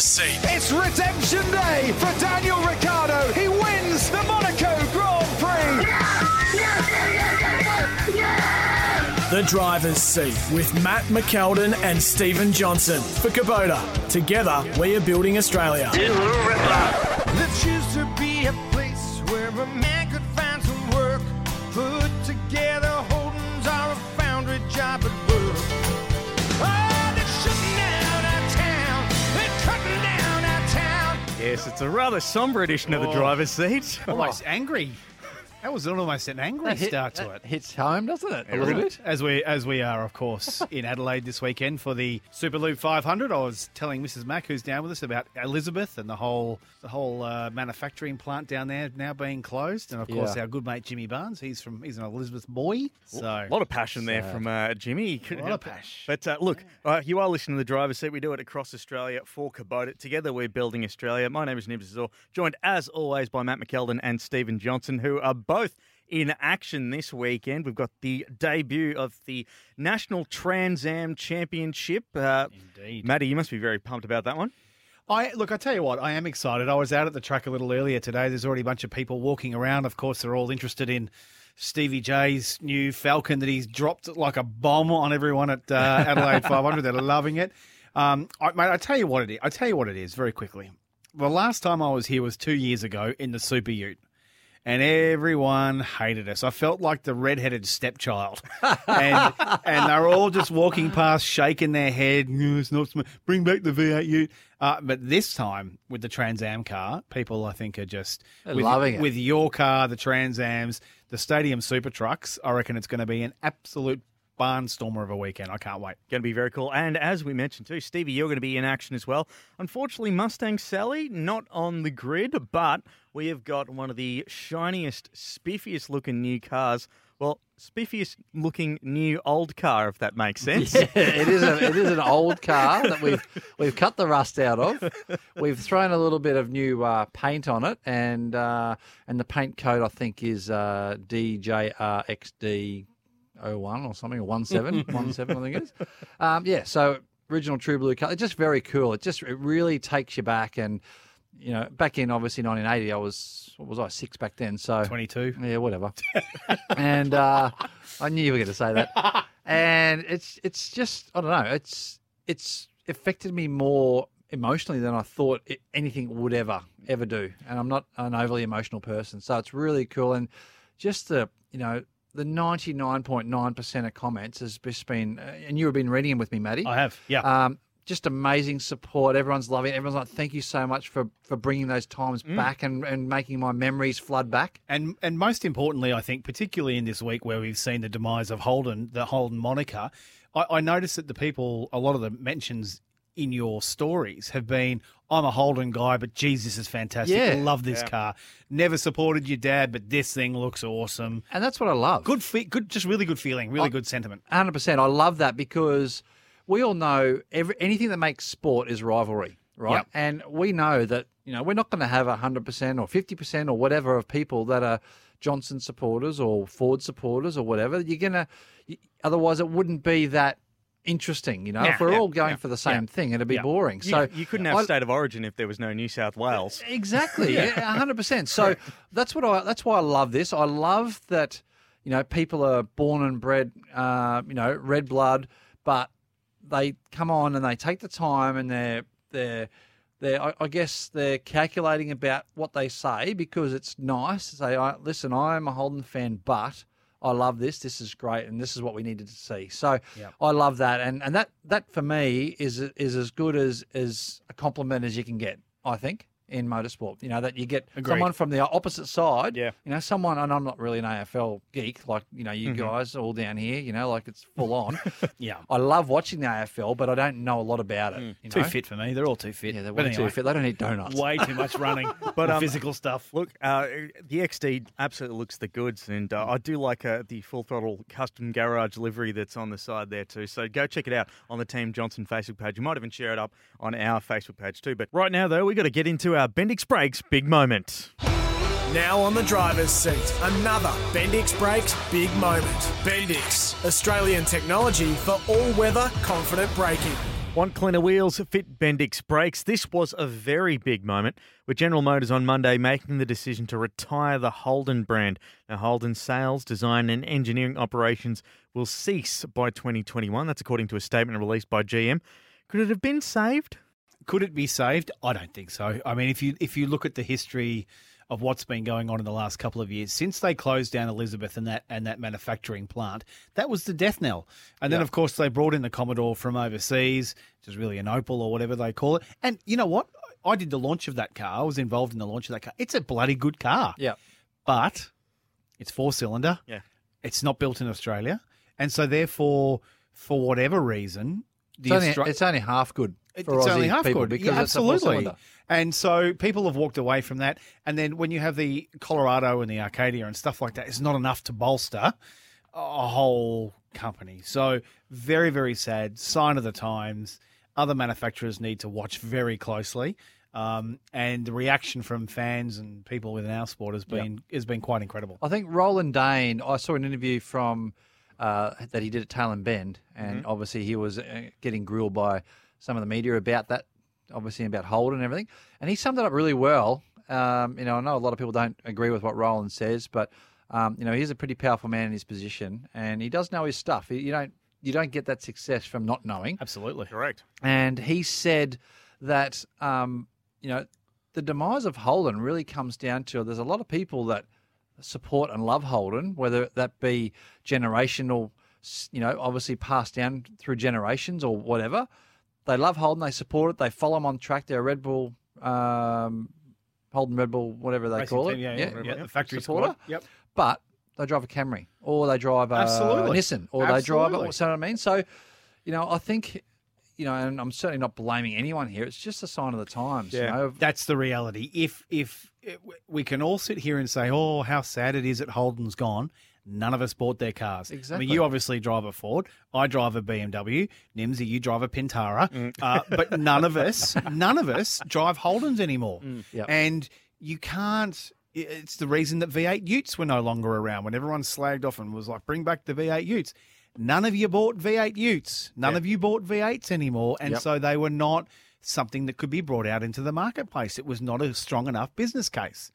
The driver's seat. It's redemption day for Daniel Ricciardo. He wins the Monaco Grand Prix. The driver's seat with Matt McKeldin and Stephen Johnson for Kubota. Together, we are building Australia. This used to be a place where a man could find some work. Put together holdings are a foundry job Yes, it's a rather sombre edition of the oh. driver's seat. Almost angry. That was almost an angry start to it. Hits home, doesn't it? A little bit. As we as we are, of course, in Adelaide this weekend for the Superloop 500. I was telling Mrs. Mack, who's down with us, about Elizabeth and the whole the whole uh, manufacturing plant down there now being closed, and of course Yeah. our good mate Jimmy Barnes. He's from he's an Elizabeth boy, so A lot of passion there from uh, Jimmy. A lot of pash. But uh, look, uh, you are listening to the driver's seat. We do it across Australia for Kubota. Together, we're building Australia. My name is Nibs Azor, joined as always by Matt McKeldin and Stephen Johnson, who are both in action this weekend. We've got the debut of the National Trans Am Championship. Uh, Indeed. Matty, you must be very pumped about that one. I look. I tell you what, I am excited. I was out at the track a little earlier today. There's already a bunch of people walking around. Of course, they're all interested in Stevie J's new Falcon that he's dropped like a bomb on everyone at uh, Adelaide 500. They're loving it. Um, I, mate, I tell you what it is. I tell you what it is very quickly. The last time I was here was two years ago in the Super Ute. And everyone hated us. I felt like the redheaded stepchild, and and they were all just walking past, shaking their head. "No, it's not. sm- Bring back the V8 Ute. Uh, but this time with the Trans Am car, people I think are just They're with, loving it. with your car, the Trans Ams, the Stadium Super Trucks. I reckon it's going to be an absolute barnstormer of a weekend. I can't wait. Going to be very cool. And as we mentioned too, Stevie, you're going to be in action as well. Unfortunately, Mustang Sally not on the grid, but we have got one of the shiniest, spiffiest looking new cars. Well, spiffiest looking new old car, if that makes sense. Yeah, it is. A, it is an old car that we've we've cut the rust out of. We've thrown a little bit of new uh, paint on it, and uh, and the paint code I think is uh, DJRXD. 01 or something, or 17, 17 I think it is. Um, yeah, so original True Blue color. It's just very cool. It just it really takes you back, and you know, back in obviously 1980, I was what was I six back then, so 22. yeah, whatever. and uh, I knew you were going to say that. And it's it's just I don't know. It's it's affected me more emotionally than I thought it, anything would ever ever do. And I'm not an overly emotional person, so it's really cool. And just the you know the 99.9% of comments has just been, uh, and you've been reading them with me, Maddie. I have. Yeah. Um, just amazing support. Everyone's loving it. Everyone's like, thank you so much for, for bringing those times back and, and making my memories flood back. And and most importantly, I think, particularly in this week where we've seen the demise of Holden, the Holden moniker, I, I noticed that the people, a lot of the mentions in your stories have been, I'm a Holden guy, but Jesus is fantastic. Yeah. Love this car. Never supported your dad, but this thing looks awesome. And that's what I love. Good, fe- good, just really good feeling, really good sentiment. Hundred percent. I love that because we all know every, anything that makes sport is rivalry, right? Yep. And we know that you know we're not going to have hundred percent or fifty percent or whatever of people that are Johnson supporters or Ford supporters or whatever. You're gonna, otherwise it wouldn't be that interesting. You know, Yeah, if we're yeah, all going yeah, for the same thing, it'd be yeah. boring. So you couldn't have I- state of origin if there was no New South Wales. Exactly, hundred percent. So that's what I. That's why I love this. I love that you know people are born and bred, uh, you know, red blood, but they come on and they take the time and they're they're they're I, I guess they're calculating about what they say because it's nice to say, "Listen, I'm a Holden fan, but." I love this. This is great, and this is what we needed to see. So Yep. I love that, and and that that for me is is as good as as a compliment as you can get. I think in motorsport, you know that you get Agreed. someone from the opposite side. Yeah. you know someone, and I'm not really an AFL geek like you know you guys all down here. You know, like it's full on. Yeah. I love watching the AFL, but I don't know a lot about it. You Too fit for me. They're all too fit. Yeah, they're way too fit. They don't eat donuts. Way too much running, But, but um, physical stuff. Look, uh, the XD absolutely looks the goods, and uh, I do like uh, the full throttle custom garage livery that's on the side there too. So go check it out on the Team Johnson Facebook page. You might even share it up on our Facebook page too. But right now, though, we've got to get into our Bendix Brakes big moment. Now on the driver's seat, another Bendix Brakes big moment. Bendix, Australian technology for all weather confident braking. Want cleaner wheels, fit Bendix brakes. This was a very big moment with General Motors on Monday making the decision to retire the Holden brand. Now, Holden sales, design, and engineering operations will cease by 2021. That's according to a statement released by GM. Could it have been saved? Could it be saved? I don't think so. I mean, if you if you look at the history of what's been going on in the last couple of years since they closed down Elizabeth and that and that manufacturing plant, that was the death knell. And then, of course, they brought in the Commodore from overseas, which is really an Opel or whatever they call it. And you know what? I did the launch of that car. I was involved in the launch of that car. It's a bloody good car. Yeah. but it's four cylinder. Yeah. It's not built in Australia, and so therefore, for whatever reason, the It's only, Austra- it's only half good it- it's Aussie only half good because yeah, absolutely. And so people have walked away from that. And then when you have the Colorado and the Arcadia and stuff like that, it's not enough to bolster a whole company. So very, very sad. Sign of the times. Other manufacturers need to watch very closely. Um, and the reaction from fans and people within our sport has been has been quite incredible. I think Roland Dane. I saw an interview from uh, that he did at Tailem Bend, and obviously he was uh, getting grilled by some of the media about that, obviously about Holden and everything, and he summed it up really well. Um, you know, I know a lot of people don't agree with what Roland says, but um, you know he's a pretty powerful man in his position, and he does know his stuff. You don't you don't get that success from not knowing. Absolutely. Correct. And he said that, um, you know, the demise of Holden really comes down to there's a lot of people that support and love Holden, whether that be generational, you know, obviously passed down through generations or whatever. They love Holden, they support it, they follow him on track. They're a Red Bull, um, Holden Red Bull, whatever they Racing call team, it. yeah, yeah, yeah, the factory supporter. squad. Yep. But they drive a Camry or they drive a, Absolutely. Nissan or they drive Absolutely. it. So what I mean? So, you know, I think, you know, and I'm certainly not blaming anyone here. It's just a sign of the times. Yeah. You know, That's the reality. If if we can all sit here and say, "Oh, how sad it is that Holden's gone," none of us bought their cars. I Exactly. mean, you obviously drive a Ford. I drive a BMW. Nimsy, you drive a Pintara. Mm. Uh, but none of us, none of us drive Holdens anymore. Yep. And you can't. It's the reason that V8 Utes were no longer around. When everyone slagged off and was like, "Bring back the V8 Utes." None of you bought V8 Utes. None of you bought V8s anymore, and Yep. so they were not something that could be brought out into the marketplace. It was not a strong enough business case.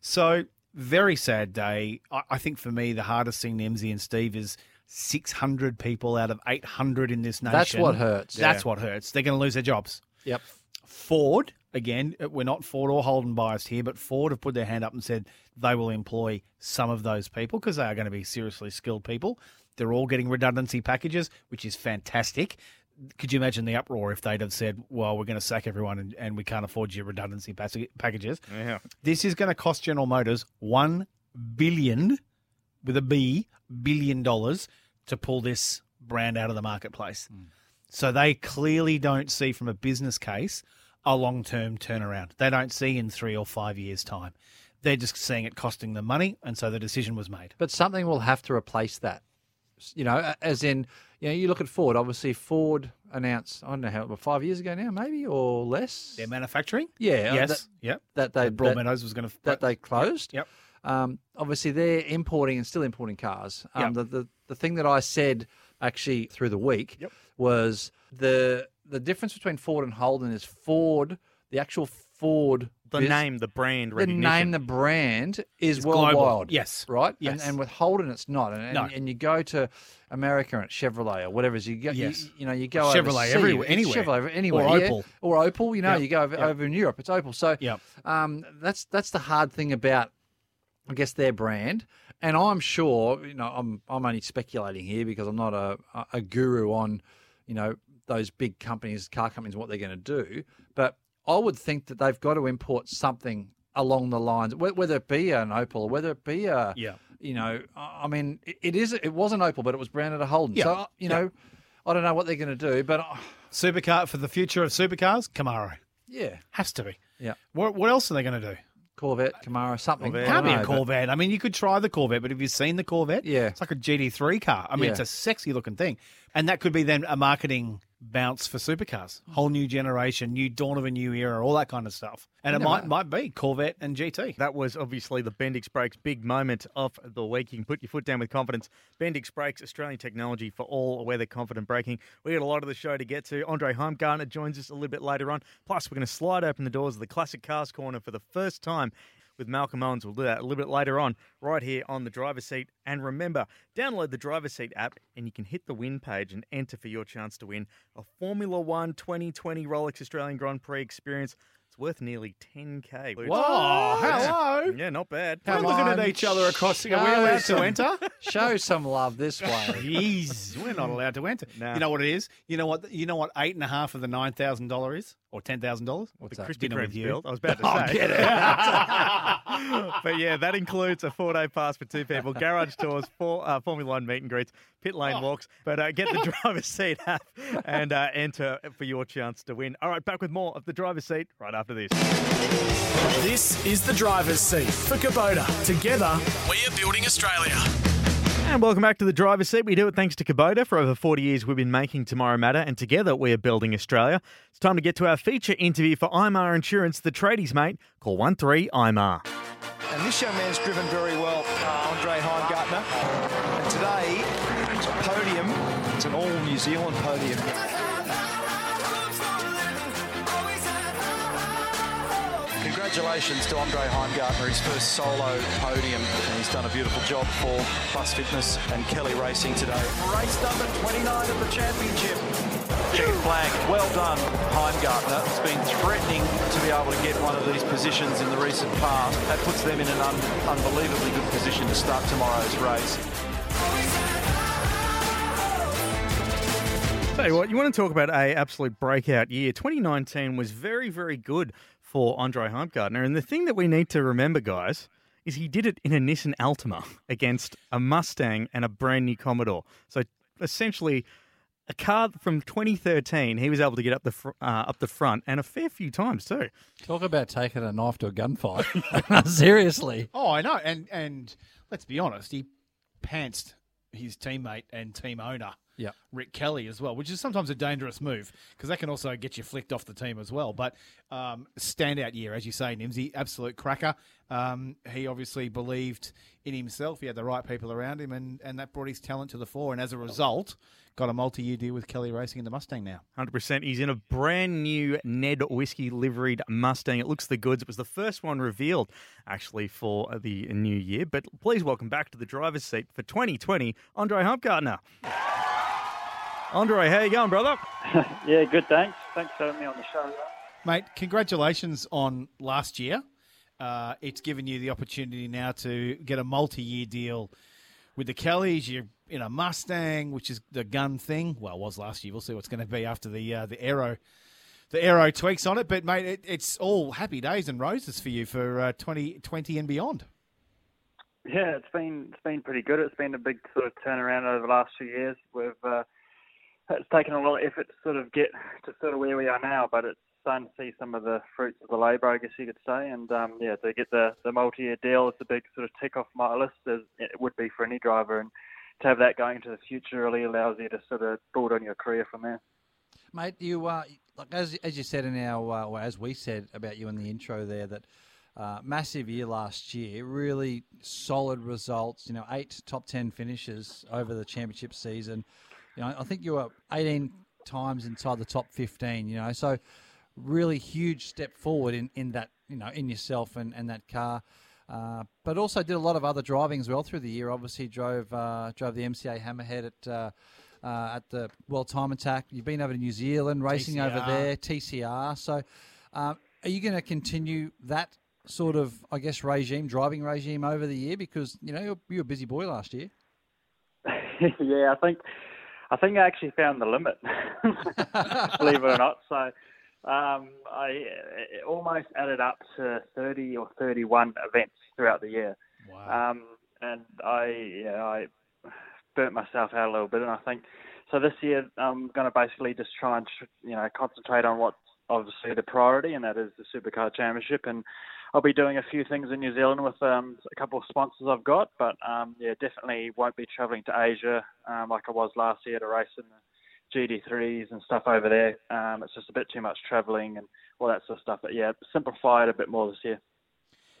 So, very sad day. I, I think for me, the hardest thing, Nimsy and Steve, is 600 people out of 800 in this nation. That's what hurts. That's what hurts. They're going to lose their jobs. yep. Ford, again, uh, we're not Ford or Holden biased here, but Ford have put their hand up and said they will employ some of those people because they are going to be seriously skilled people. They're all getting redundancy packages, which is fantastic. Could you imagine the uproar if they'd have said, well, we're going to sack everyone and, and we can't afford your redundancy pass- packages? Yeah. This is going to cost General Motors one billion with a B billion dollars to pull this brand out of the marketplace. Hmm. So they clearly don't see from a business case a long term turnaround. They don't see in three or five years' time. They're just seeing it costing them money, and so the decision was made. But something will have to replace that. You know, as in, you know, you look at Ford. Obviously, Ford announced, I don't know how, five years ago now, maybe or less. Their manufacturing? Yeah, uh, Yes. that- yep. that they That Broadmeadows that, was going to. that they closed. Yep. Um, obviously, they're importing and still importing cars. Um, Yep. the, the the thing that I said actually through the week Yep. was the the difference between Ford and Holden is Ford, the actual Ford The Biz- name, the brand, the recognition. name, the brand is It's worldwide. global. Yes. right. Yes. And, and with Holden, it's not. And, and, No. and you go to America and it's Chevrolet or whatever. it is, You go, Yes. you, know, you go Chevrolet overseas, everywhere- it's anywhere. Chevrolet anywhere, Or yeah. Opel. or Opel. You know, Yep. you go over, Yep. over in Europe, it's Opel. So, Yep. um, that's that's the hard thing about, I guess, their brand. And I'm sure, you know, I'm I'm only speculating here because I'm not a a guru on, you know, those big companies, car companies, what they're going to do. But I would think that they've got to import something along the lines, whether it be an Opel or whether it be a, Yeah. you know, I mean, it, is it was an Opel, but it was branded a Holden. Yeah. So you know, I don't know what they're going to do, but Supercar for the future of supercars, Camaro yeah, has to be. yeah, What, what else are they going to do? Corvette, Camaro, something. Corvette. Can't be a know, but- Corvette. I mean, you could try the Corvette, but have you seen the Corvette? Yeah. It's like a GT3 car. I mean, Yeah. it's a sexy looking thing. And that could be then a marketing bounce for supercars. Whole new generation, new dawn of a new era, all that kind of stuff. And it never might might be Corvette and GT. That was obviously the Bendix Brakes big moment of the week. You can put your foot down with confidence. Bendix Brakes, Australian technology for all weather confident braking. We got a lot of the show to get to. Andre Heimgartner joins us a little bit later on. Plus, we're going to slide open the doors of the Classic Cars Corner for the first time with Malcolm Owens. We'll do that a little bit later on, right here on the driver's seat. And remember, download the driver's seat app and you can hit the win page and enter for your chance to win a Formula One 2020 Rolex Australian Grand Prix experience. It's worth nearly 10k. Whoa, hello. Yeah, not bad. We're Come looking at each other across. The Are we show allowed to enter? Show some love this way. Jeez, we're not allowed to enter. Nah. You know what it is? You know what? You know what? Eight and a half of the nine thousand dollars is, or ten thousand dollars? What's The that? Krispy Dinner with Kreme's you. build. I was about to Oh, say. get it. but yeah, that includes a four day pass for two people, garage tours, four, uh, Formula One meet and greets, pit Oh. lane walks. But uh, get the driver's seat app and uh, enter for your chance to win. All right, back with more of the driver's seat right after this. This is the driver's seat for Kubota. Together, we are building Australia. And welcome back to the driver's seat. We do it thanks to Kubota. For over 40 years, we've been making tomorrow matter, and together we are building Australia. It's time to get to our feature interview for IMAR Insurance, the tradies, mate. Call 13 IMAR. And this young man's driven very well, uh, Andre Heimgartner. And today, it's a podium. It's an all New Zealand podium. Congratulations to Andre Heimgartner, his first solo podium. And he's done a beautiful job for Plus Fitness and Kelly Racing today. Race number 29 of the championship. Chicken flag, well done, Heimgartner. It's been threatening to be able to get one of these positions in the recent past. That puts them in an un- unbelievably good position to start tomorrow's race. Tell you what, you want to talk about a absolute breakout year. 2019 was very, very good for Andre Heimgartner. And the thing that we need to remember, guys, is he did it in a Nissan Altima against a Mustang and a brand new Commodore. So essentially, a car from 2013, he was able to get up the fr- uh, up the front and a fair few times too. Talk about taking a knife to a gunfight. Seriously. Oh, I know. And and let's be honest, he pantsed his teammate and team owner, Yeah. Rick Kelly, as well, which is sometimes a dangerous move because that can also get you flicked off the team as well. But um, standout year, as you say, Nimsy, absolute cracker. Um, he obviously believed in himself. He had the right people around him, and, and that brought his talent to the fore. And as a result, got a multi-year deal with Kelly Racing in the Mustang now. 100%. He's in a brand new Ned Whiskey liveried Mustang. It looks the goods. It was the first one revealed, actually, for the new year. But please welcome back to the driver's seat for 2020, Andre Heimgartner. Andre, how you going, brother? Yeah, good, thanks. Thanks for having me on the show. Mate, congratulations on last year. Uh, it's given you the opportunity now to get a multi-year deal with the Kellys. You're in a Mustang, which is the gun thing. Well, it was last year. We'll see what's going to be after the uh, the arrow, the aero tweaks on it. But mate, it, it's all happy days and roses for you for uh, 2020 and beyond. Yeah, it's been it's been pretty good. It's been a big sort of turnaround over the last few years. We've uh, it's taken a lot of effort to sort of get to sort of where we are now, but it's starting to see some of the fruits of the labour, I guess you could say. And um, yeah, to get the the multi-year deal, is a big sort of tick off my list, as it would be for any driver. And to have that going into the future really allows you to sort of build on your career from there. Mate, you uh, like as as you said in our uh, or as we said about you in the intro there that uh, massive year last year, really solid results. You know, eight top ten finishes over the championship season. You know, I think you were eighteen times inside the top fifteen. You know, so really huge step forward in, in that you know in yourself and, and that car. Uh, but also did a lot of other driving as well through the year. Obviously, drove uh, drove the MCA Hammerhead at uh, uh, at the World Time Attack. You've been over to New Zealand racing over there, TCR. So, um, are you going to continue that sort of, I guess, regime, driving regime over the year? Because you know you're, you were a busy boy last year. yeah, I think I think I actually found the limit, believe it or not. So um, I it almost added up to 30 or 31 events throughout the year. Wow. Um, and I, yeah, I burnt myself out a little bit, and I think so. This year, I'm going to basically just try and you know concentrate on what's obviously the priority, and that is the Supercar Championship. And I'll be doing a few things in New Zealand with um, a couple of sponsors I've got, but um, yeah, definitely won't be travelling to Asia um, like I was last year to race in the GT3s and stuff over there. Um, it's just a bit too much travelling and all that sort of stuff. But yeah, simplify it a bit more this year.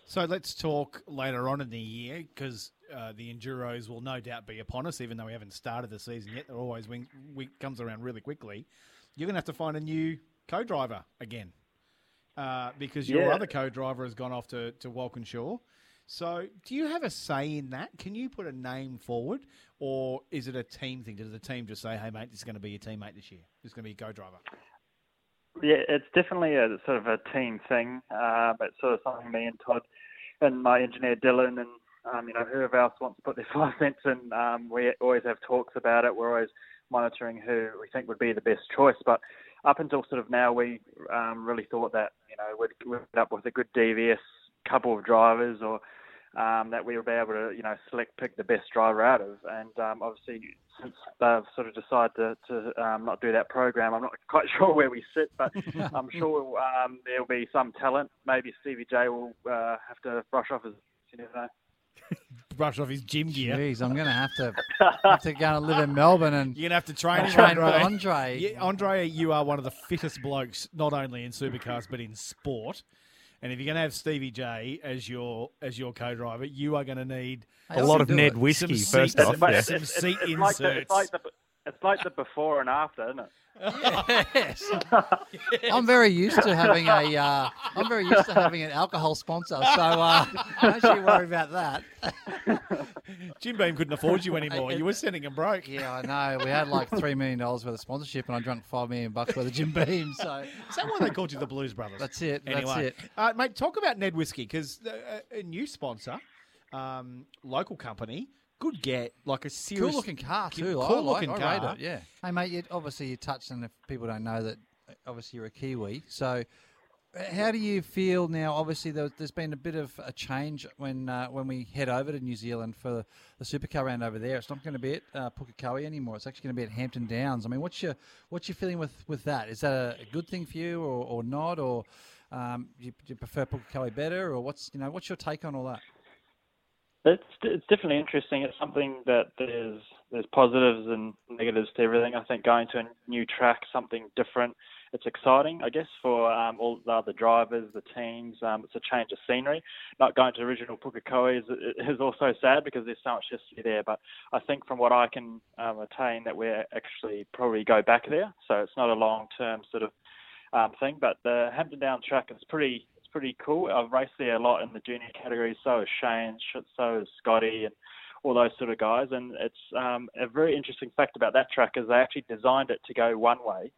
So let's talk later on in the year because uh, the Enduros will no doubt be upon us, even though we haven't started the season yet. They're always when week comes around really quickly. You're going to have to find a new co-driver again uh, because your Yeah. other co-driver has gone off to to Walkinshaw. So, do you have a say in that? Can you put a name forward, or is it a team thing? Does the team just say, "Hey, mate, this is going to be your teammate this year. This is going to be your co-driver"? Yeah, it's definitely a sort of a team thing. Um, it's sort of something me and Todd and my engineer Dylan and um, you know whoever else wants to put their five cents in. Um, we always have talks about it. We're always monitoring who we think would be the best choice. But up until sort of now, we um, really thought that you know we'd, we'd end up with a good DVS couple of drivers or um, that we would be able to, you know, select pick the best driver out of. And um, obviously, since they've sort of decided to, to um, not do that program, I'm not quite sure where we sit, but I'm sure um, there'll be some talent. Maybe Stevie J will uh, have to brush off his. You never know. Brush off his gym gear. Jeez, I'm going to have to have to go and live in Melbourne and You're gonna have to train him, train with Andre. Andre. Yeah, Andre, you are one of the fittest blokes, not only in supercars but in sport. And if you're going to have Stevie J as your as your co-driver, you are going to need a lot of Ned it. whiskey, Some first seats. off. But Yeah. it's, Some it's, seat it's, like the, it's like the it's like the before and after, isn't it? Yes. I'm very used to having a. Uh, I'm very used to having an alcohol sponsor, so uh, don't you worry about that. Jim Beam couldn't afford you anymore. You were sending him broke. Yeah, I know. We had like three million dollars worth of sponsorship, and I drank five million bucks worth of Jim Beam. So Is that why they called you the Blues Brothers? That's it, that's it. Uh, mate, talk about Ned Whiskey because a, a new sponsor, um, local company, good get like a serious, cool looking car too. cool I like- looking I car. it, yeah. Hey mate, you, obviously you touched on if people don't know that. uh, Obviously you're a Kiwi, so. uh, How do you feel now? Obviously, there, there's been a bit of a change when uh, when we head over to New Zealand for the supercar round over there. It's not going to be at uh, Pukekohe anymore. It's actually going to be at Hampton Downs. I mean, what's your what's your feeling with, with that? Is that a, a good thing for you, or, or not, or um, do you, do you prefer Pukekohe better, or what's you know what's your take on all that? It's it's definitely interesting. It's something that there's there's positives and negatives to everything. I think going to a new track, something different, it's exciting. I guess for um, all the other drivers, the teams, um, it's a change of scenery. Not going to original Pukekohe is, is also sad because there's so much history there. But I think from what I can um, attain, that we're actually probably go back there. So it's not a long term sort of um, thing. But the Hampton Down track is pretty pretty cool. I've raced there a lot in the junior category. So is Shane, so is Scotty, and all those sort of guys. And it's um, a very interesting fact about that track is they actually designed it to go one way,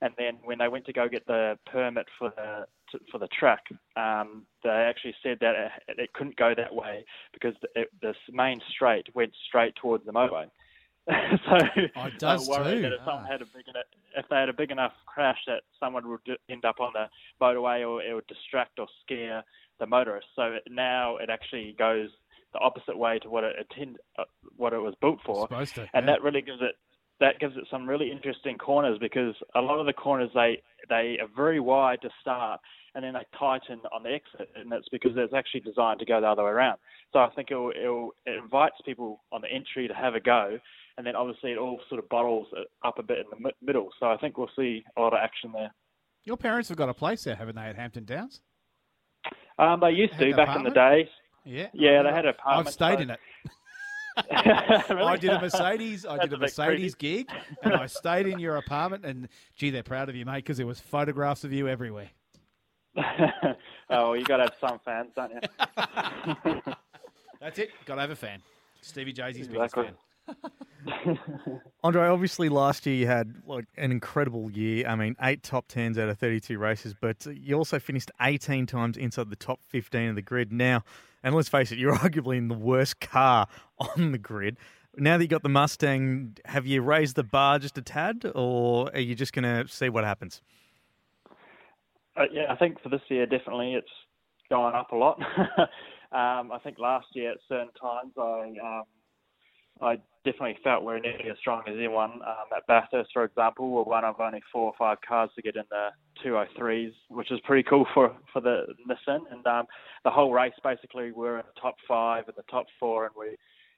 and then when they went to go get the permit for the to, for the track, um, they actually said that it, it couldn't go that way because it, this main straight went straight towards the motorway. so Oh, it they does were worried too. that if Ah. someone had a big enough, if they had a big enough crash that someone would end up on the motorway or it would distract or scare the motorist. So now it actually goes the opposite way to what it intend, uh, what it was built for, Supposed to, and yeah. that really gives it that gives it some really interesting corners because a lot of the corners they they are very wide to start and then they tighten on the exit and that's because it's actually designed to go the other way around. So I think it'll, it'll, it invites people on the entry to have a go and then obviously it all sort of bottles up a bit in the middle. So I think we'll see a lot of action there. Your parents have got a place there, haven't they, at Hampton Downs? Um, they used to back in the apartment? day. Yeah, Yeah, they had an apartment. I've stayed so- in it. Really? I did a Mercedes. I did a Mercedes gig, and I stayed in your apartment. And gee, they're proud of you, mate, because there was photographs of you everywhere. oh, you got to have some fans, don't you? That's it. Got to have a fan. Stevie Jay's biggest Exactly. fan. Andre, obviously last year you had like an incredible year. I mean, eight top tens out of 32 races, but you also finished 18 times inside the top 15 of the grid. Now, and let's face it, you're arguably in the worst car on the grid. Now that you got the Mustang, have you raised the bar just a tad, or are you just going to see what happens? Uh, yeah, I think for this year, definitely it's gone up a lot. um, I think last year at certain times, I um, I definitely felt we're nearly as strong as anyone. Um, at Bathurst, for example, we're one of only four or five cars to get in the 203s, which is pretty cool for for the Nissan. And um, the whole race, basically, we're in the top five and the top four, and we.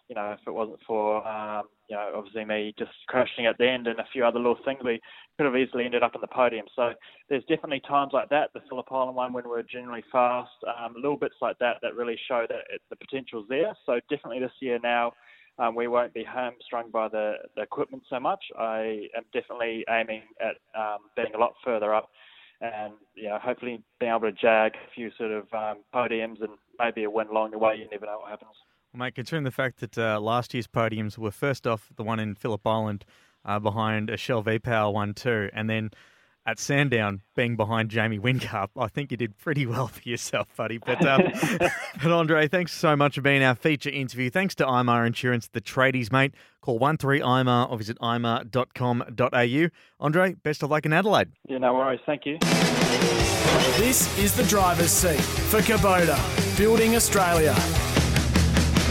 You know, if it wasn't for, um, you know, obviously me just crashing at the end and a few other little things, we could have easily ended up in the podium. So there's definitely times like that, the Phillip Island one when we're generally fast, um, little bits like that that really show that it, the potential's there. So definitely this year now, um, we won't be hamstrung by the, the equipment so much. I am definitely aiming at um, being a lot further up and you know, hopefully being able to jag a few sort of um, podiums and maybe a win along the way. You never know what happens. Well, mate, considering the fact that uh, last year's podiums were first off the one in Phillip Island uh, behind a Shell V Power one too, and then at Sandown being behind Jamie Whincup, I think you did pretty well for yourself, buddy. But, um, but Andre, thanks so much for being our feature interview. Thanks to IMAR Insurance, the tradies, mate. Call 13IMAR or visit imar.com.au. Andre, best of luck in Adelaide. Yeah, no worries. Thank you. This is the driver's seat for Kubota, building Australia.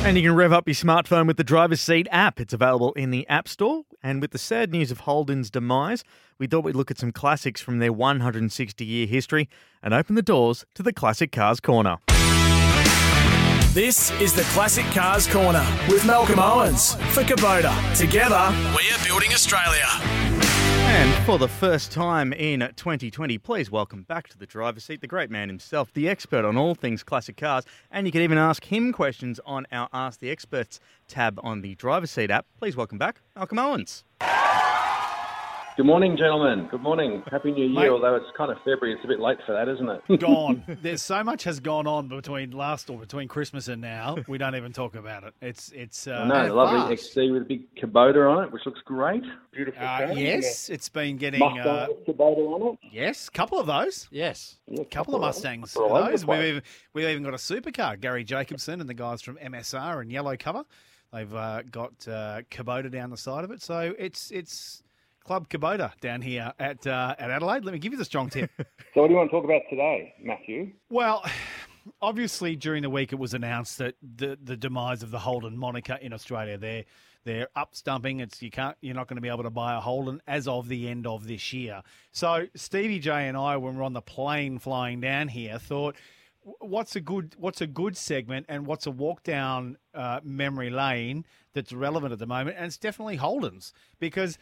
And you can rev up your smartphone with the driver's seat app. It's available in the App Store. And with the sad news of Holden's demise, we thought we'd look at some classics from their 160 year history and open the doors to the Classic Cars Corner. This is the Classic Cars Corner with Malcolm Owens for Kubota. Together, we are building Australia. And for the first time in 2020, please welcome back to the driver's seat the great man himself, the expert on all things classic cars. And you can even ask him questions on our Ask the Experts tab on the driver's seat app. Please welcome back Malcolm Owens. Good morning, gentlemen. Good morning. Happy New Year. Mate. Although it's kind of February, it's a bit late for that, isn't it? Gone. There's so much has gone on between last or between Christmas and now. We don't even talk about it. It's it's. Uh, I know, the lovely fast. XD with a big Kubota on it, which looks great. Beautiful. Uh, car. yes, it's been getting. Mustang Uh, Kubota on it. yes, couple of those. Yes. Yeah, A couple of. Mustangs. They're all over the Those. We've even, we've even got a supercar. Garry Jacobson and the guys from MSR and Yellow Cover. They've uh, got uh, Kubota down the side of it. So it's it's Club Kubota down here at uh, at Adelaide. Let me give you the strong tip. So, what do you want to talk about today, Matthew? Well, obviously during the week it was announced that the the demise of the Holden moniker in Australia. They're they're up stumping. It's you can't you're not going to be able to buy a Holden as of the end of this year. So Stevie J and I, when we we're on the plane flying down here, thought. What's a good What's a good segment, and what's a walk down uh, memory lane that's relevant at the moment? And it's definitely Holden's because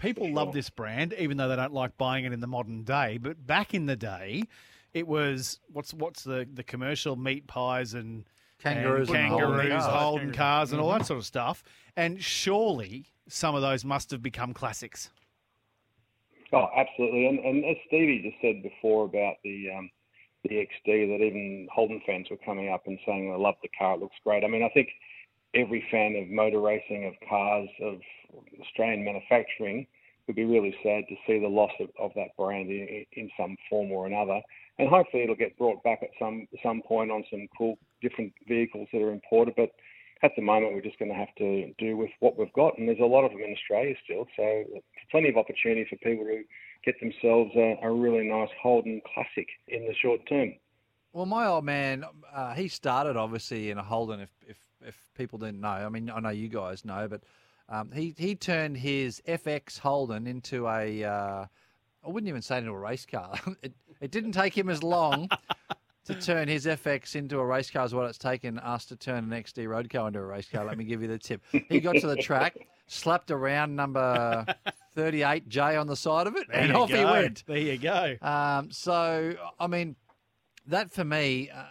people love this brand, even though they don't like buying it in the modern day. But back in the day, it was what's what's the the commercial meat pies and Kangaroos and and Holden kangaroos, cars. Holden cars, and all that sort of stuff. And surely some of those must have become classics. Oh, absolutely. And, and as Stevie just said before about the um, the XD, that even Holden fans were coming up and saying, "I love the car. It looks great." I mean, I think every fan of motor racing, of cars, of Australian manufacturing would be really sad to see the loss of, of that brand in, in some form or another. And hopefully, it'll get brought back at some some point on some cool different vehicles that are imported. But at the moment, we're just going to have to do with what we've got, and there's a lot of them in Australia still. So plenty of opportunity for people to get themselves a, a really nice Holden Classic in the short term. Well, my old man, uh, he started obviously in a Holden. If, if if people didn't know, I mean, I know you guys know, but um, he he turned his FX Holden into a. Uh, I wouldn't even say into a race car. it it didn't take him as long to turn his FX into a race car as what it's taken us to turn an XD road car into a race car. Let me give you the tip. He got to the track, slapped around number 38J on the side of it, There and off he went. There you go. Um, so, I mean, that for me, uh,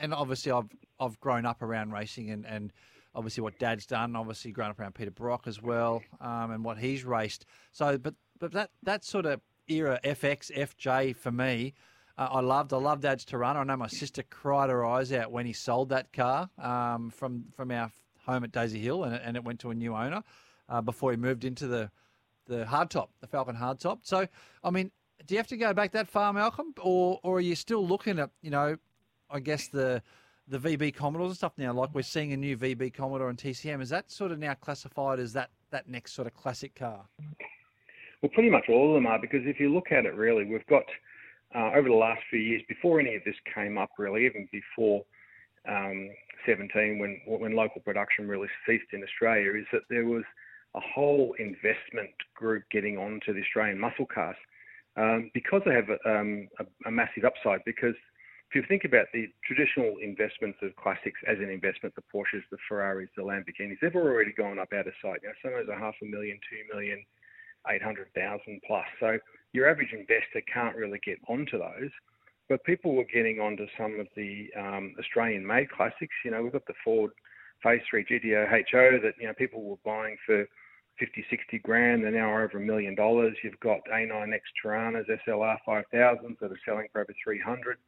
and obviously I've I've grown up around racing and, and obviously what Dad's done, obviously grown up around Peter Brock as well, um, and what he's raced. So, but but that that sort of era FX FJ for me uh, I loved. I loved Ad's Torana. I know my sister cried her eyes out when he sold that car um, from from our home at Daisy Hill, and and it went to a new owner uh, before he moved into the the hardtop, the Falcon hardtop. So, I mean, do you have to go back that far, Malcolm, or or are you still looking at you know, I guess the the VB Commodores and stuff now? Like we're seeing a new VB Commodore and TCM. Is that sort of now classified as that that next sort of classic car? Well, pretty much all of them are because if you look at it, really, we've got uh, over the last few years, before any of this came up, really, even before um, 17, when when local production really ceased in Australia, is that there was a whole investment group getting onto the Australian muscle cars um, because they have a, um, a, a massive upside. Because if you think about the traditional investments of classics as an investment, the Porsches, the Ferraris, the Lamborghinis, they've already gone up out of sight. You know, some of those are half a million, two million, eight hundred thousand plus. So your average investor can't really get onto those. But people were getting onto some of the um, Australian-made classics. You know, we've got the Ford Phase 3 GTHO that, you know, people were buying for 50, 60 grand. They're now over a million dollars. You've got A9X Toranas, SLR 5000s that are selling for over 300.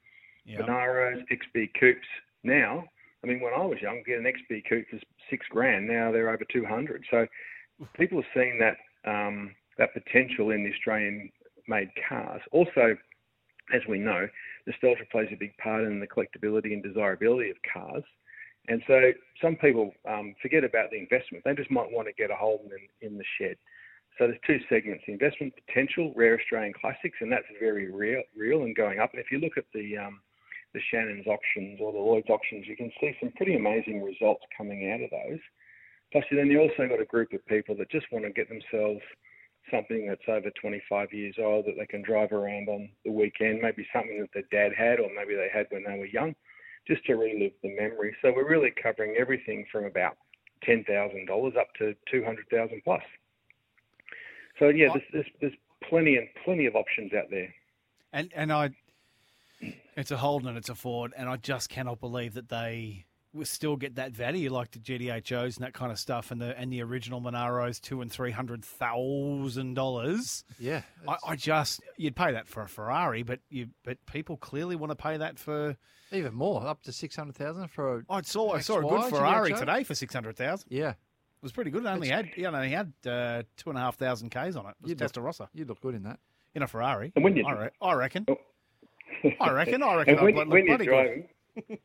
Yep. XB Coupes. Now, I mean, when I was young, get an XB Coupe for six grand. Now they're over 200. So people are seeing that um, that potential in the Australian-made cars. Also, as we know, nostalgia plays a big part in the collectability and desirability of cars. And so some people um, forget about the investment. They just might want to get a hold in, in the shed. So there's two segments: the investment potential, rare Australian classics, and that's very real, real and going up. And if you look at the um, the Shannon's auctions or the Lloyd's auctions, you can see some pretty amazing results coming out of those. Plus, then you also got a group of people that just want to get themselves something that's over 25 years old that they can drive around on the weekend, maybe something that their dad had or maybe they had when they were young, just to relive the memory. So we're really covering everything from about $10,000 up to 200,000 plus. So yeah, there's, there's, there's plenty and plenty of options out there. And and I, it's a Holden and it's a Ford, and I just cannot believe that they will still get that value like the GTHOs and that kind of stuff, and the and the original Monaros two and three hundred thousand dollars. Yeah, I, I just you'd pay that for a Ferrari, but you but people clearly want to pay that for. Even more, up to six hundred thousand for a. I saw I saw a good Ferrari GTHO. today for six hundred thousand. Yeah, It was pretty good. It only had you know, only had uh, two and a half thousand k's on it. It was You'd look- Testarossa you look good in that. in a Ferrari. And when you- I, re- I reckon. I reckon. I reckon. and when, I'd when you're driving,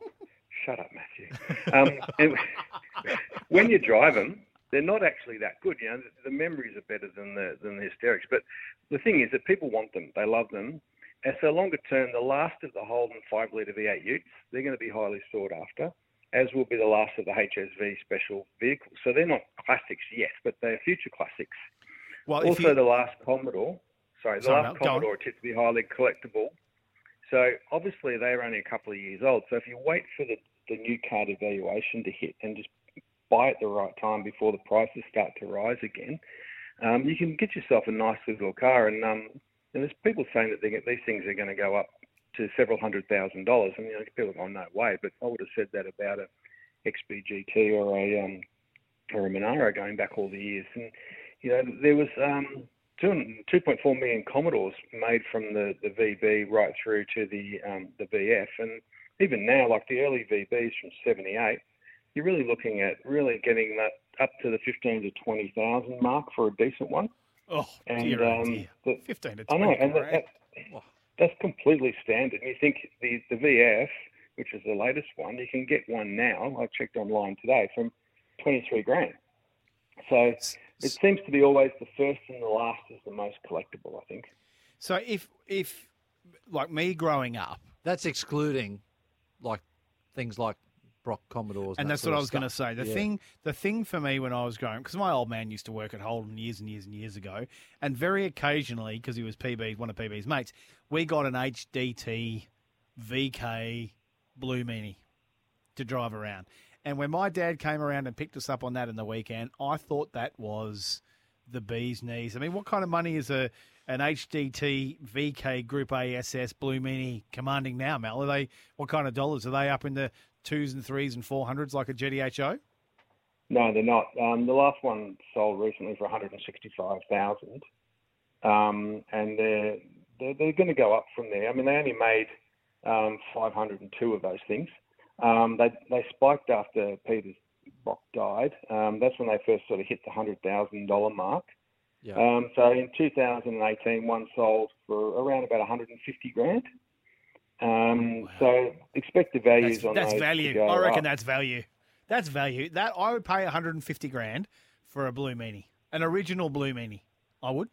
shut up, Matthew. Um, and when you drive them, they're not actually that good. You know, the, the memories are better than the than the hysterics. But the thing is that people want them, they love them, and so longer term, the last of the Holden five litre V8 Utes, they're going to be highly sought after. As will be the last of the HSV special vehicles. So they're not classics yet, but they're future classics. Well, also, you- the last Commodore, sorry, the Sorry, last Mel. Commodore tipped to be highly collectible. So obviously they're only a couple of years old. So if you wait for the, the new card evaluation to hit and just buy at the right time before the prices start to rise again, um, you can get yourself a nice little car. And, um, and there's people saying that they get, these things are going to go up to several hundred thousand dollars. And you know, people go, no way. But I would have said that about a XBGT or a um, or a Monaro going back all the years. And you know, there was um, 2.4 million Commodores made from the, the VB right through to the um, the VF, and even now, like the early VBs from '78, you're really looking at really getting that up to the 15 to 20,000 mark for a decent one. Oh, And dear, oh um, dear. the, 15 to I know, 20 and that, that, that's completely standard. And you think the the VF, which is the latest one, you can get one now. I checked online today from 23 grand. So it seems to be always the first and the last is the most collectible. I think. So if if like me growing up, That's excluding, like things like Brock Commodores, and that that's sort what I was going to say. The Yeah. thing, the thing for me when I was growing, because my old man used to work at Holden years and years and years ago, and very occasionally, because he was PB, one of PB's mates, we got an HDT VK Blue Meanie to drive around. And when my dad came around and picked us up on that in the weekend, I thought that was the bee's knees. I mean, what kind of money is a an HDT VK Group A SS Blue Meanie commanding now, Mel? Are they what kind of dollars are they up in the twos and threes and four hundreds like a GTHO? No, they're not. Um, the last one sold recently for 165,000, um, and they're they're, they're going to go up from there. I mean, they only made um, 502 of those things. Um, they they spiked after Peter's Brock died. Um, that's when they first sort of hit the hundred thousand dollar mark. Yeah. Um, so in 2018, one sold for around about 150 grand. Um, So expect the values That's, on that's those to value. I reckon up. that's value. That's value. That I would pay 150 grand for a blue meanie, an original blue meanie. I would.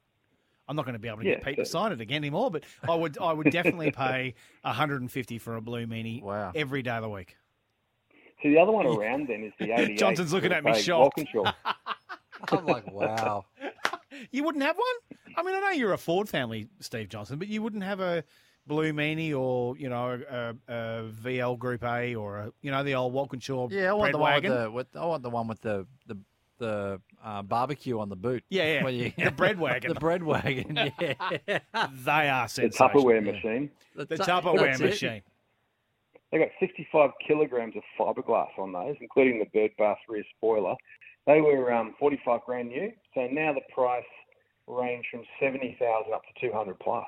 I'm not going to be able to get Yeah, Pete to sign it again anymore, but I would. I would definitely pay 150 for a blue meanie. Wow. Every day of the week. So the other one around then is the 88. Johnson's looking at me Craig shocked. Walkinshaw. I'm like, wow. You wouldn't have one? I mean, I know you're a Ford family, Steve Johnson, but you wouldn't have a blue meanie or you know a, a VL Group A or a you know the old Walkinshaw Yeah, I want bread the one with the with, I want the one with the the the uh, barbecue on the boot. Yeah, yeah. You- The bread wagon. the bread wagon. Yeah, They are The sensational. Tupperware machine. The tu- Tupperware machine. They got 65 kilograms of fiberglass on those, including the bird bath rear spoiler. They were um, 45 grand new, so now the price range from 70,000 up to 200 plus.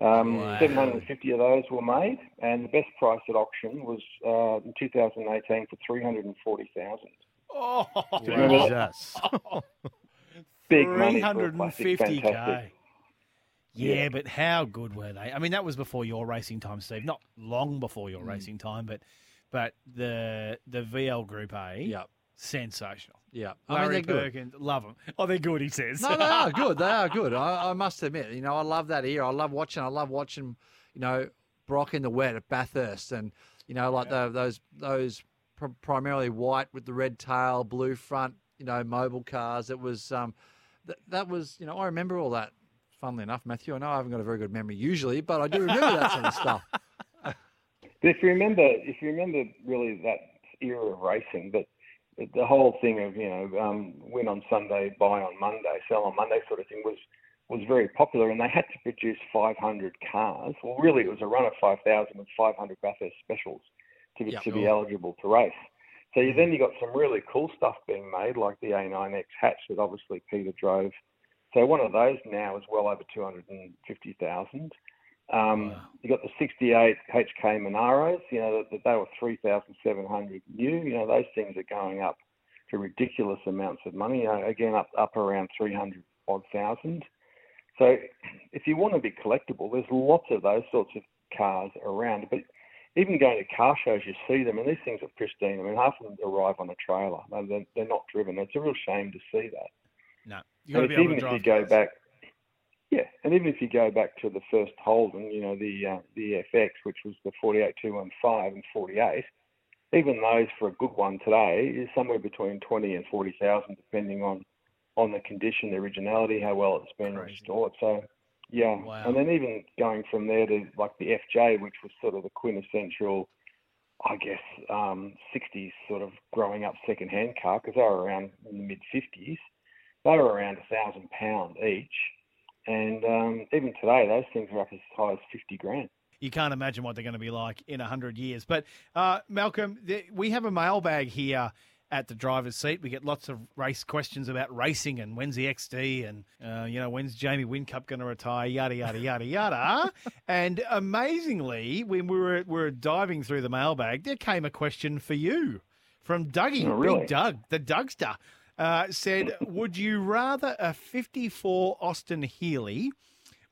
Um, Wow. 750 of those were made, and the best price at auction was uh, in 2018 for 340,000. Oh, remember Jesus. Big money for a plastic, 350k. Yeah, Yeah. but how good were they? I mean, that was before your racing time, Steve. Not long before Mm. your racing time, but but the the VL Group A, yeah, sensational. yeah. I mean, they're good. Perkins, love them. Oh, they're good. He says. No, they are good. They are good. I, I must admit, you know, I love that era. I love watching. I love watching, you know, Brock in the wet at Bathurst, and you know, like the, those those pr- primarily white with the red tail, blue front, you know, mobile cars. It was um, th- that was you know, I remember all that. Funnily enough, Matthew, I know I haven't got a very good memory usually, but I do remember that sort of stuff. But if you remember, if you remember really that era of racing, that that the whole thing of you know um, win on Sunday, buy on Monday, sell on Monday sort of thing was was very popular, and they had to produce 500 cars. Well, really, it was a run of 5,000 with 500 Bathurst specials to be, Yep. to be eligible to race. So you, then you've got some really cool stuff being made, like the A9X hatch that obviously Peter drove. So one of those now is well over 250,000. Um, You got the 68 HK Monaros, you know, that, that they were 3,700 new. You know, those things are going up to ridiculous amounts of money. You know, again, up up around 300 odd thousand. So if you want to be collectible, there's lots of those sorts of cars around. But even going to car shows, you see them, and these things are pristine. I mean, half of them arrive on a trailer. They're, they're not driven. It's a real shame to see that. No, you got to be able even to if you drive. go cars. back, yeah, and even if you go back to the first Holden, you know the uh, the FX, which was the 48215 and 48, even those for a good one today is somewhere between 20 and 40,000, depending on on the condition, the originality, how well it's been Crazy. restored. So, yeah, Wow. and then even going from there to like the FJ, which was sort of the quintessential. I guess um, 60s sort of growing up second-hand car because they were around in the mid 50s. They were around a thousand pound each, and um, even today those things are up as high as 50 grand. you can't imagine what they're going to be like in 100 years. But, uh, Malcolm, th- we have a mailbag here at the driver's seat. We get lots of race questions about racing and when's the XD and, uh, you know, when's Jamie Whincup going to retire, yada, yada, yada, yada. and amazingly, when we were, we were diving through the mailbag, there came a question for you from Dougie, Oh, really? Big Doug, the Dougster. Uh, said, would you rather a 54 Austin Healey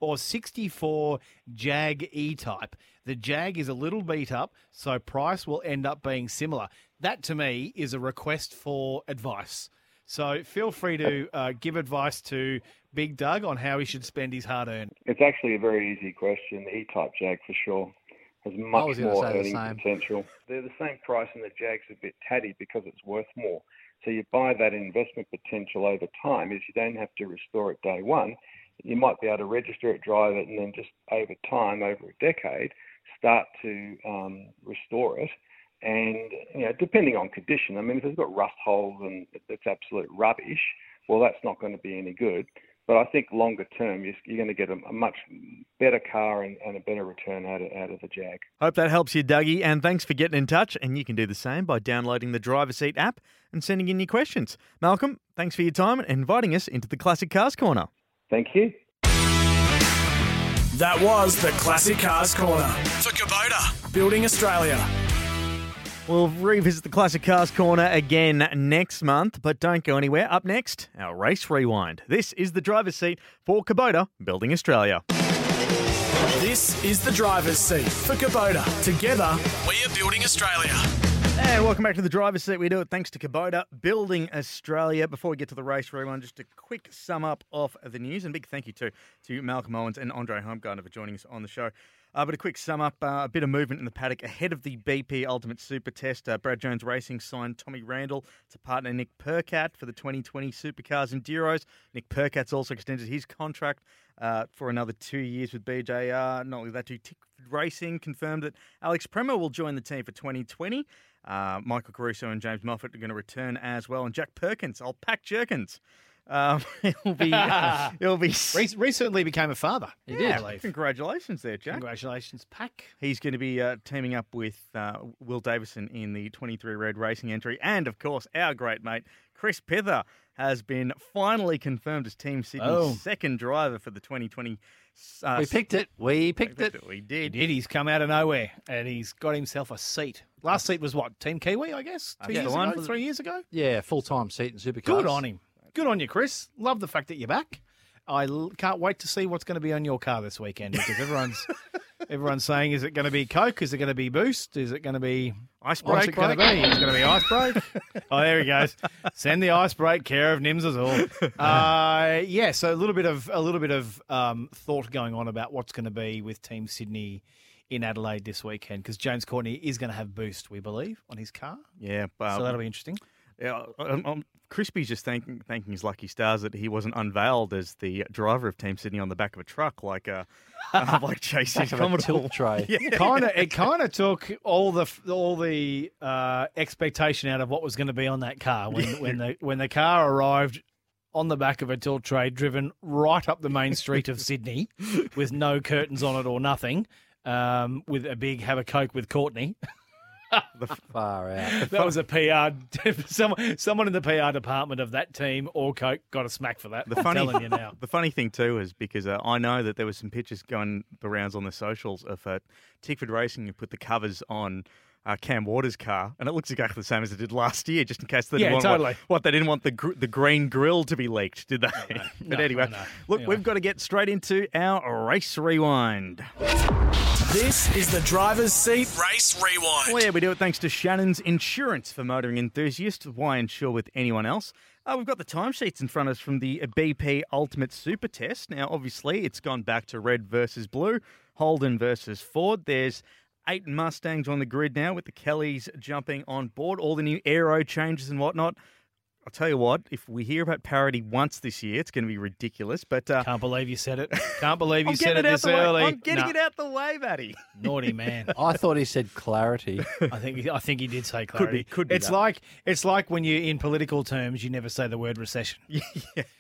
or 64 Jag E Type. The Jag is a little beat up, so price will end up being similar. That to me is a request for advice. So feel free to uh, give advice to Big Doug on how he should spend his hard earned. It's actually a very easy question. The E-Type Jag for sure has much more say the earning potential. They're the same price, and the Jag's a bit tatty because it's worth more. So you buy that investment potential over time. Is you don't have to restore it day one. You might be able to register it, drive it, and then just over time, over a decade, start to um, restore it. And you know, depending on condition, I mean, if it's got rust holes and it's absolute rubbish, well, that's not going to be any good. But I think longer term, you're, you're going to get a, a much better car and, and a better return out of, out of the Jag. Hope that helps you, Dougie. And thanks for getting in touch. And you can do the same by downloading the Driver Seat app and sending in your questions. Malcolm, thanks for your time and inviting us into the Classic Cars Corner. Thank you. That was the Classic Cars Corner for Kubota, Building Australia. We'll revisit the Classic Cars Corner again next month, but don't go anywhere. Up next, our race rewind. This is the driver's seat for Kubota, Building Australia. This is the driver's seat for Kubota. Together, we are building Australia. And welcome back to the driver's seat. We do it thanks to Kubota, Building Australia. Before we get to the race rewind, just a quick sum up of the news. And big thank you to, to Malcolm Owens and Andre Heimgartner for joining us on the show. Uh, but a quick sum up, uh, a bit of movement in the paddock ahead of the BP Ultimate Super Test. Uh, Brad Jones Racing signed Tommy Randle to partner Nick Percat for the 2020 Supercars Enduros. Nick Percat's also extended his contract uh, for another two years with BJR. Not only that, too, Tick Racing confirmed that Alex Premat will join the team for 2020. Uh, Michael Caruso and James Moffat are going to return as well, and Jack Perkins, old Pack Jerkins. Um, he'll be he'll be Re- recently became a father. He I did. Congratulations there, Jack. Congratulations, Pack. He's going to be uh, teaming up with uh, Will Davison in the 23 Red Racing entry. And, of course, our great mate, Chris Pither, has been finally confirmed as Team Sydney's Oh. second driver for the 2020. Uh, We picked it. We picked it. We He did. did. He's come out of nowhere and he's got himself a seat. Last seat was what? Team Kiwi, I guess? Two That's years the one. ago? Three years ago? Yeah, full time seat in Supercars. Good on him. Good on you, Chris. Love the fact that you're back. I l- can't wait to see what's going to be on your car this weekend because everyone's everyone's saying, is it going to be Coke? Is it going to be Boost? Is it going to be Ice break? What's it going to be? It's going to be ice break. oh, there he goes. Send the ice break. Care of Nims is all. Uh, yeah. So a little bit of a little bit of um, thought going on about what's going to be with Team Sydney in Adelaide this weekend because James Courtney is going to have boost, we believe, on his car. Yeah, but So that'll be interesting. Yeah, um, um, Crispy's just thanking, thanking his lucky stars that he wasn't unveiled as the driver of Team Sydney on the back of a truck like uh, uh, like Chase Back a tilt tray. Yeah. kind of it kind of took all the all the uh, expectation out of what was going to be on that car when when the when the car arrived on the back of a tilt tray driven right up the main street of Sydney with no curtains on it or nothing um, with a big have a coke with Courtney Far out. that was a PR someone someone in the PR department of that team or coke got a smack for that The I'm funny, telling you now the funny thing too is because uh, I know that there was some pictures going the rounds on the socials of uh, Tickford Racing who put the covers on uh, Cam Waters' car, and it looks exactly the same as it did last year, just in case they didn't Yeah, want totally. what, what they didn't want the gr- the green grill to be leaked, did they? but No, anyway, no. look, Anyway. we've got to get straight into our race rewind. This is the driver's seat race rewind. Well, yeah, we do it thanks to Shannon's Insurance for motoring enthusiasts. Why insure with anyone else? Uh, we've got the timesheets in front of us from the BP Ultimate Super Test. Now, obviously, it's gone back to red versus blue, Holden versus Ford. There's eight Mustangs on the grid now with the Kellys jumping on board, all the new aero changes and whatnot. I'll tell you what, if we hear about parity once this year, it's going to be ridiculous. But uh, can't believe you said it can't believe you said it it this early I'm getting Nah, it out the way, Matty. naughty man I thought he said clarity. I think I think he did say clarity. Could be- could be It's that. like it's like when you're in political terms you never say the word recession.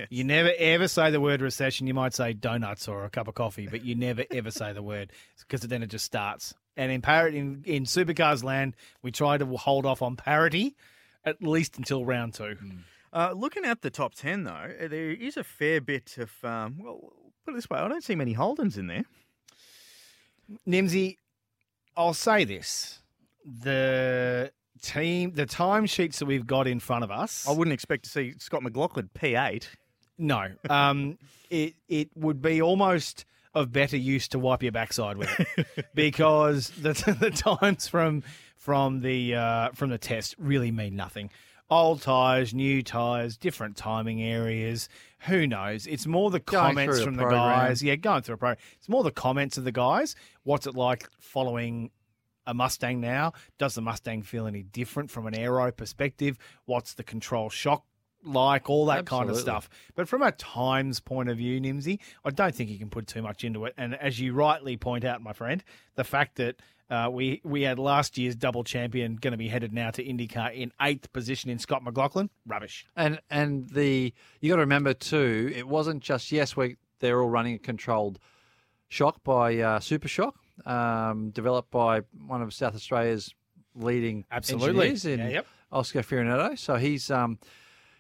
You never ever say the word recession. You might say donuts or a cup of coffee, but you never ever say the word because then it just starts. And in parity in, in supercars land, we try to hold off on parity at least until round two. Uh, looking at the top 10, though, uh, there is a fair bit of, um, well, put it this way, I don't see many Holdens in there. Nimsy, I'll say this: the team, the timesheets that we've got in front of us. I wouldn't expect to see Scott McLaughlin P8. No, um, it it would be almost of better use to wipe your backside with it because the the times from from the uh, from the test really mean nothing. Old tires, new tires, different timing areas. Who knows? It's more the Going comments from the program. guys. Yeah, going through a program. It's more the comments of the guys. What's it like following a Mustang now? Does the Mustang feel any different from an aero perspective? What's the control shock like? All that kind of stuff. But from a times point of view, Nimsy, I don't think you can put too much into it. And as you rightly point out, my friend, the fact that uh, we we had last year's double champion going to be headed now to IndyCar in eighth position in Scott McLaughlin, rubbish. And and the you got to remember too, it wasn't just yes, we they're all running a controlled shock by uh, Supashock, um, developed by one of South Australia's leading Absolutely. engineers in Yeah, yep. Oscar Fiorinetto. So he's um,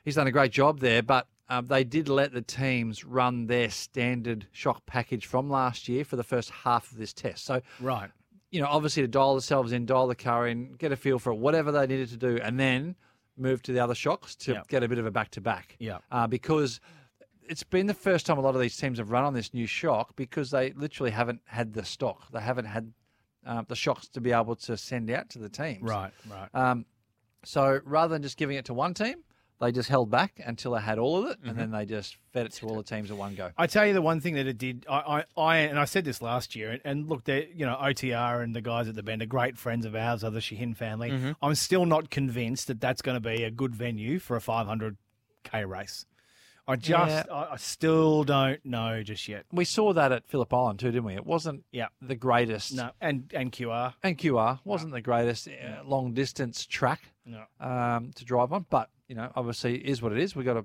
he's done a great job there. But um, they did let the teams run their standard shock package from last year for the first half of this test. So, Right. you know, obviously to dial themselves in, dial the car in, get a feel for it, whatever they needed to do, and then move to the other shocks to Yeah. get a bit of a back to back. Yeah. Uh, because it's been the first time a lot of these teams have run on this new shock because they literally haven't had the stock. They haven't had uh, the shocks to be able to send out to the teams. Right. Right. Um, so rather than just giving it to one team, they just held back until they had all of it, Mm-hmm. and then they just fed it to all the teams at one go. I tell you the one thing that it did. I, I, I and I said this last year. And, and look, they you know OTR and the guys at the bend are great friends of ours, of the Shahin family. Mm-hmm. I'm still not convinced that that's going to be a good venue for a 500k race. I just, Yeah. I, I still don't know just yet. We saw that at Phillip Island too, didn't we? It wasn't Yeah. the greatest. No, and and QR. And QR wasn't the greatest uh, long distance track No. um, to drive on, but you know, obviously, it is what it is. We got to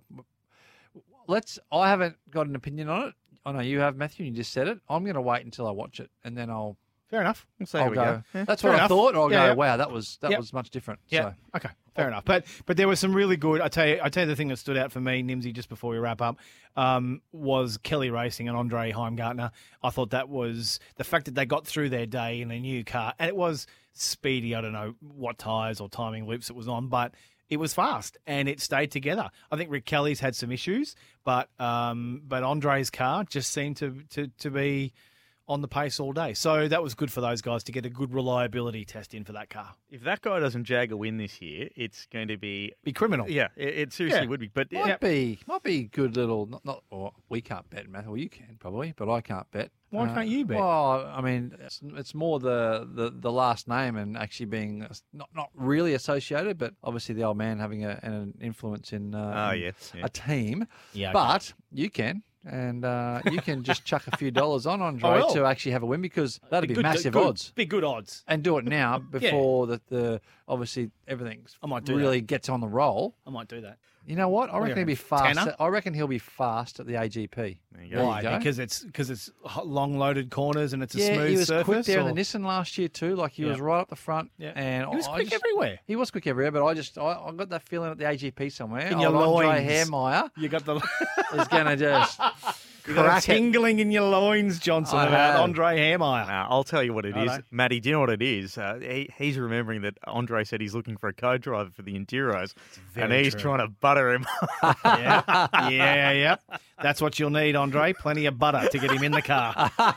let's. I haven't got an opinion on it. I know you have, Matthew. You just said it. I'm going to wait until I watch it, and then I'll. Fair enough. So I'll here we go. go. Yeah. That's Fair what I thought. Or I'll Yeah, go. yeah. Wow, that was that Yep. was much different. Yeah. So. Okay. Fair enough. But but there was some really good. I tell you, I tell you the thing that stood out for me, Nimsy, just before we wrap up, um, was Kelly Racing and Andre Heimgartner. I thought that was the fact that they got through their day in a new car, and it was speedy. I don't know what tires or timing loops it was on, but. It was fast and it stayed together. I think Rick Kelly's had some issues, but um, but Andre's car just seemed to, to, to be on the pace all day. So that was good for those guys to get a good reliability test in for that car. If that guy doesn't jag a win this year, it's going to be Be criminal. yeah. It, it seriously Yeah. would be. But Might yeah, be might be good little not not or we can't bet, Matt. Well, you can probably, but I can't bet. Why can't you bet? Well, I mean, it's, it's more the, the, the last name and actually being not not really associated, but obviously the old man having a, an influence in uh, Oh, in yes, yeah. a team. Yeah, okay. but you can. And uh, you can just chuck a few dollars on Andre to actually have a win because that'd be, Good- massive good- odds. Be good odds. And do it now before the, the obviously everything's I might do really gets on the roll. I might do that. You know what? I reckon he'll be fast. Tenner? I reckon he'll be fast at the AGP. There you There you Why? go. Because it's because it's h- long loaded corners and it's a yeah, smooth he was surface. quick there or- in the Nissan last year too. Like he Yeah. was right up the front. Yeah. and He was I quick just- everywhere. He was quick everywhere, but I just I, I got that feeling at the AGP somewhere. In your Old Andre loins. Hairmeyer You got the is going to just you got tingling in your loins, Johnson, I about have. Andre Hairmeyer. Uh, I'll tell you what it is, Righto. Matty. Do you know what it is? Uh, he, he's remembering that Andre said he's looking for a co-driver for the Enduros, and he's true. trying to butter him. yeah, yeah, yeah. That's what you'll need, Andre. Plenty of butter to get him in the car.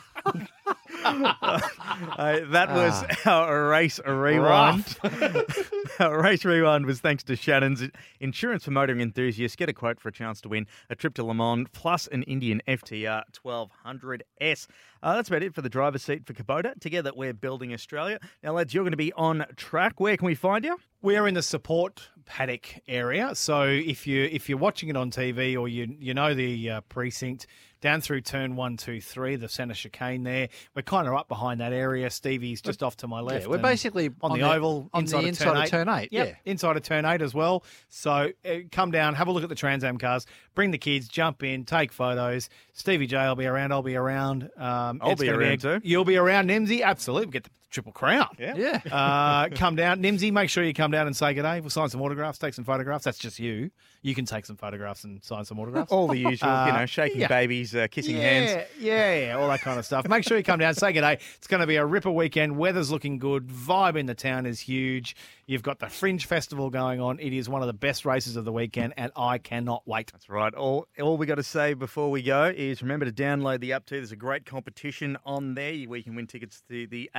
Uh, that was our race rewind. our race rewind was thanks to Shannon's Insurance for Motoring Enthusiasts. Get a quote for a chance to win a trip to Le Mans plus an Indian FTR 1200S. Uh, that's about it for the driver's seat for Kubota. Together, we're building Australia. Now, lads, you're going to be on track. Where can we find you? We're in the support paddock area, so if you if you're watching it on TV or you you know the uh, precinct down through turn one, two, three, the centre chicane there, we're kind of up behind that area. Stevie's just off to my left. yeah, we're basically on, the, oval on inside the of inside turn of turn eight. Yep, Yeah, inside of turn eight as well. So uh, come down, have a look at the Trans Am cars, bring the kids, jump in, take photos. Stevie J, I'll be around. I'll be around. Um, I'll be around a- too. You'll be around, Nimsy. Absolutely, get the triple crown. yeah. Uh, come down, Nimsy. Make sure you come down and say good day. We'll sign some autographs, take some photographs. That's just you. You can take some photographs and sign some autographs. All the usual, you Uh, know, shaking yeah. babies, uh, kissing yeah, hands. yeah, yeah, all that kind of stuff. Make sure you come down, and say good day. It's going to be a ripper weekend. Weather's looking good. Vibe in the town is huge. You've got the Fringe Festival going on. It is one of the best races of the weekend, and I cannot wait. That's right. All all we got to say before we go is remember to download the app too. There's a great competition on there where you can win tickets to the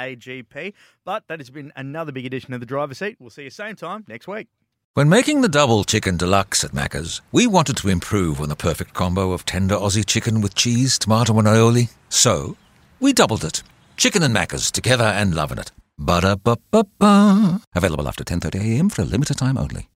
AGP. But that has been another big edition of the driver's seat. We'll see you same time next week. When making the double chicken deluxe at Macca's, we wanted to improve on the perfect combo of tender Aussie chicken with cheese, tomato, and aioli. So, we doubled it. Chicken and Macca's together and loving it. Ba-da-ba-ba-ba. Available after 10.30am for a limited time only.